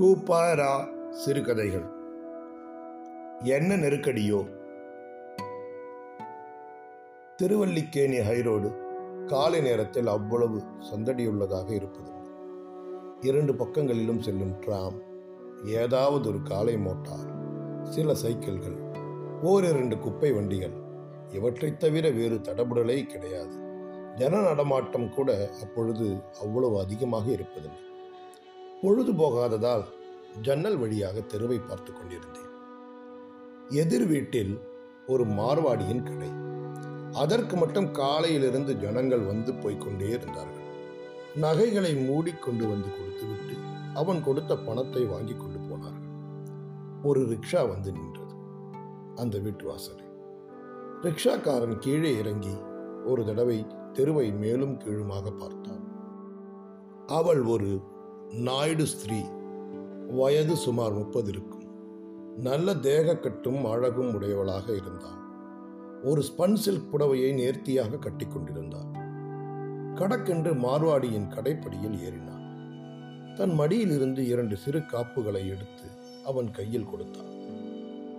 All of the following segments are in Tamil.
கூப்பாரா சிறுகதைகள். என்ன நெருக்கடியோ? திருவல்லிக்கேணி ஹைரோடு காலை நேரத்தில் அவ்வளவு சந்தடியுள்ளதாக இருப்பது. இரண்டு பக்கங்களிலும் செல்லும் டிராம் ஏதாவது ஒரு காலை மோட்டார் சில சைக்கிள்கள் ஓரிரண்டு குப்பை வண்டிகள் இவற்றைத் தவிர வேறு தடபுடலே கிடையாது. ஜன நடமாட்டம் கூட அப்பொழுது அவ்வளவு அதிகமாக இருப்பதில்லை. பொழுது போகாததால் ஜன்னல் வழியாக தெருவை பார்த்து கொண்டிருந்தேன். எதிர் வீட்டில் ஒரு மார்வாடியின் கடை. அதற்கு மட்டும் காலையிலிருந்து ஜனங்கள் வந்து போய்கொண்டே இருந்தார்கள். நகைகளை மூடிக்கொண்டு வந்து கொடுத்துவிட்டு அவன் கொடுத்த பணத்தை வாங்கி கொண்டு போனார்கள். ஒரு ரிக்ஷா வந்து நின்றது. அந்த வீட்டு வாசலில் ரிக்ஷாக்காரன் கீழே இறங்கி ஒரு தடவை தெருவை மேலும் கீழுமாக பார்த்தான். அவள் ஒரு நாயுடு ஸ்திரீ வயது சுமார் முப்பது இருக்கும். நல்ல தேகக்கட்டும் அழகும் உடையவளாக இருந்தாள். ஒரு ஸ்பன் சில்க் புடவையை நேர்த்தியாக கட்டிக்கொண்டிருந்தாள் கடக்கென்று மார்வாடியின் கடைப்படியில் ஏறினான் தன் மடியிலிருந்து இரண்டு சிறு காப்புகளை எடுத்து அவன் கையில் கொடுத்தான்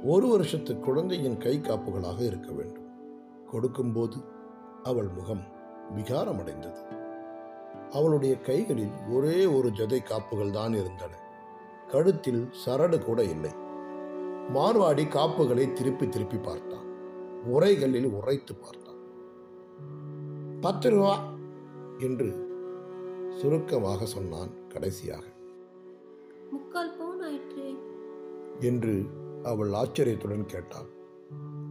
ஒரு வருஷத்து குழந்தையின் கை காப்புகளாக இருக்க வேண்டும். கொடுக்கும்போது அவள் முகம் விகாரமடைந்தது. அவளுடைய கைகளில் ஒரே ஒரு ஜதை காப்புகள் தான் இருந்தன. கழுத்தில் சரடு கூட இல்லை. மார்வாடி காப்புகளை திருப்பி திருப்பி பார்த்தான். உரைகளில் உரைத்து பார்த்தான். பத்து ரூபா என்று சுருக்கமாக சொன்னான் கடைசியாக. முக்கால் பவுன் ஆயிற்று. என்று அவள் ஆச்சரியத்துடன் கேட்டாள்.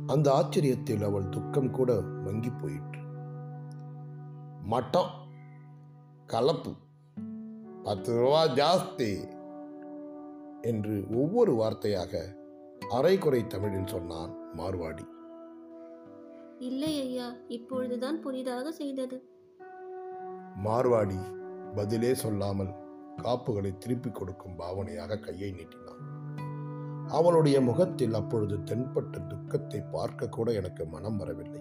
அந்த ஆச்சரியத்தில் அவள் துக்கம் கூட மங்கி போயிற்று. மட்டம்! கலப்பு. பத்து ரூபா ஜாஸ்தி என்று ஒவ்வொரு வார்த்தையாக அரைகுறை தமிழில் சொன்னான் மார்வாடி. இல்லை ஐயா இப்பொழுதுதான் புதிதாக செய்தது. மார்வாடி பதிலே சொல்லாமல் காப்புகளை திருப்பிக் கொடுக்கும் பாவனையாக கையை நீட்டினான். அவளுடைய முகத்தில் அப்பொழுது தென்பட்ட துக்கத்தை பார்க்க கூட எனக்கு மனம் வரவில்லை.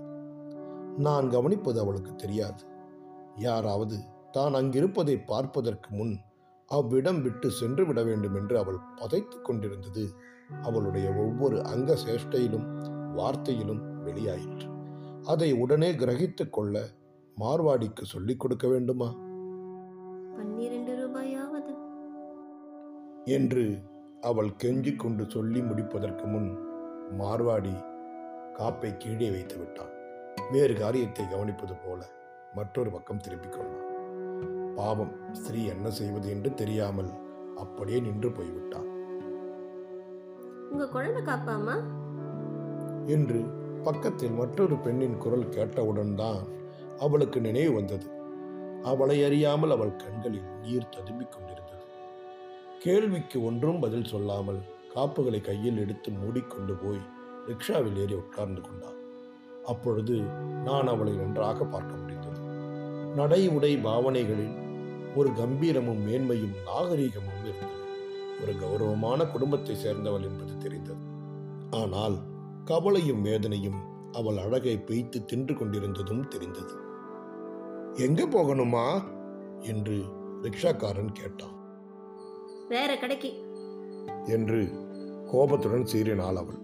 நான் கவனிப்பது அவளுக்கு தெரியாது. யாராவது தான் அங்கிருப்பதை பார்ப்பதற்கு முன் அவ்விடம் விட்டு சென்று விட வேண்டும் என்று அவள் பதைத்துக் கொண்டிருந்தது. அவளுடைய ஒவ்வொரு அங்க சேஷ்டையிலும் வார்த்தையிலும் வெளியாயிற்று. அதை உடனே கிரகித்துக் கொள்ள மார்வாடிக்கு சொல்லிக் கொடுக்க வேண்டுமா? என்று அவள் கெஞ்சிக் கொண்டு சொல்லி முடிப்பதற்கு முன் மார்வாடி காப்பை கீழே வைத்து விட்டான் வேறு காரியத்தை கவனிப்பது போல மற்றொரு பக்கம் திருப்பிக் கொண்டான். பாவம் ஸ்திரீ என்ன செய்வது என்று தெரியாமல் அப்படியே நின்று போய்விட்டான். உங்க குழந்தை காப்பாமா? என்று பக்கத்தில் மற்றொரு பெண்ணின் குரல் கேட்டவுடன் தான் அவளுக்கு நினைவு வந்தது. அவளை அறியாமல் அவள் கண்களில் நீர் ததும்பிக் கொண்டிருந்தது. கேள்விக்கு ஒன்றும் பதில் சொல்லாமல் காப்புகளை கையில் எடுத்து மூடிக்கொண்டு போய் ரிக்ஷாவில் ஏறி உட்கார்ந்து கொண்டாள் அப்பொழுது நான் அவளை நன்றாக பார்க்க முடிந்தது. நடை உடை பாவனைகளில் ஒரு கம்பீரமும் மேன்மையும் நாகரீகமும் இருந்தது ஒரு கௌரவமான குடும்பத்தை சேர்ந்தவள் என்பது தெரிந்தது. ஆனால் கவலையும் வேதனையும் அவள் அழகை பெய்த்து தின்று கொண்டிருந்ததும் தெரிந்தது. எங்க போகணுமா? என்று ரிக்ஷாக்காரன் கேட்டான். வேற கடைக்கு. என்று கோபத்துடன் சீறினாள் அவள்.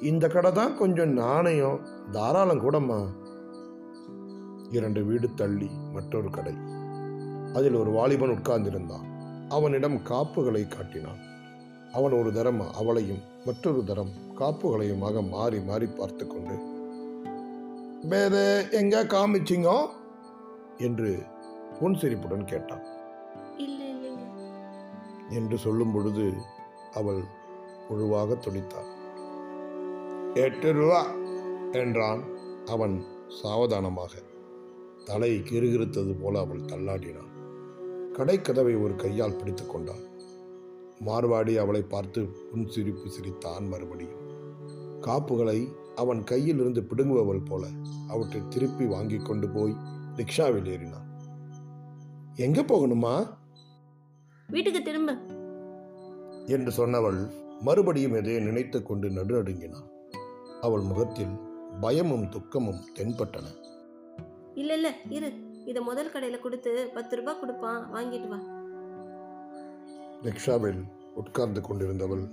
இந்த கடை தான் கொஞ்சம் நாணயம். தாராளம் கூடம்மா. இரண்டு வீடு தள்ளி மற்றொரு கடை. அதில் ஒரு வாலிபன் உட்கார்ந்திருந்தான். அவனிடம் காப்புகளை காட்டினான். அவன் ஒரு தரம் அவளையும் மற்றொரு தரம் காப்புகளையுமாக மாறி மாறி பார்த்து கொண்டு வேற எங்க காமிச்சிங்க? என்று புன்சிரிப்புடன் கேட்டான். என்று சொல்லும் பொழுது அவள் புழுவாக துடித்தாள். எட்டு ரூபா என்றான் அவன் சாவதானமாக. தலை கிறுகிறுத்தது போல அவள் தள்ளாடினான். கடைக்கதவை ஒரு கையால் பிடித்துக் கொண்டாள் மார்வாடி அவளை பார்த்து புன்சிரிப்பு சிரித்தான் மறுபடியும். காப்புகளை அவன் கையில் இருந்து பிடுங்குபவள் போல அவற்றை திருப்பி வாங்கி கொண்டு போய் ரிக்ஷாவில் ஏறினான். எங்க போகணுமா? வீட்டுக்கு திரும்ப. என்று சொன்னவள் மறுபடியும் எதையோ நினைத்துக் கொண்டு நடுநடுங்கினாள். அவள் முகத்தில் பயமும் துக்கமும் தென்பட்டன. இல்ல இல்ல இரு. இதை முதல் கடையில் கொடுத்து பத்து ரூபாய் கொடுப்பான் வாங்கிட்டு வா. ரிக்ஷாவில் உட்கார்ந்து கொண்டிருந்தவள்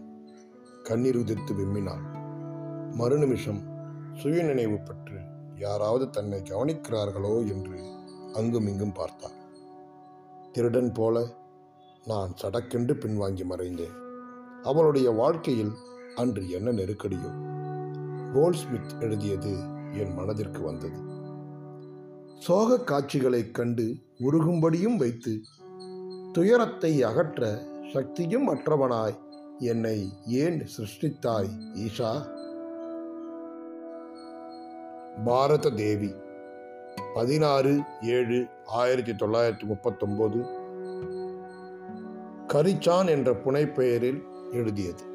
கண்ணீர் உதிர்த்து விம்மினாள். மறுநிமிஷம் சுயநினைவு பற்று யாராவது தன்னை கவனிக்கிறார்களோ என்று அங்குமிங்கும் பார்த்தாள். திருடன் போல நான் சடக்கென்று பின்வாங்கி மறைந்தேன். அவளுடைய வாழ்க்கையில் அன்று என்ன நெருக்கடியோ. கோல்ட்ஸ்மித் எழுதியது என் மனதிற்கு வந்தது. சோக காட்சிகளைக் கண்டு உருகும்படியும் வைத்து துயரத்தை அகற்ற சக்தியும் அற்றவனாய் என்னை ஏன் சிருஷ்டித்தாய் ஈஷா? பாரத தேவி பதினாறு ஏழு ஆயிரத்தி தொள்ளாயிரத்தி முப்பத்தொம்போது கரிச்சான் என்ற புனைப்பெயரில் எழுதியது.